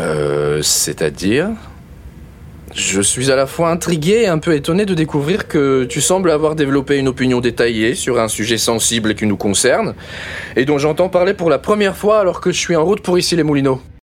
Euh, c'est-à-dire Je suis à la fois intrigué et un peu étonné de découvrir que tu sembles avoir développé une opinion détaillée sur un sujet sensible qui nous concerne, et dont j'entends parler pour la première fois alors que je suis en route pour ici les Moulineaux.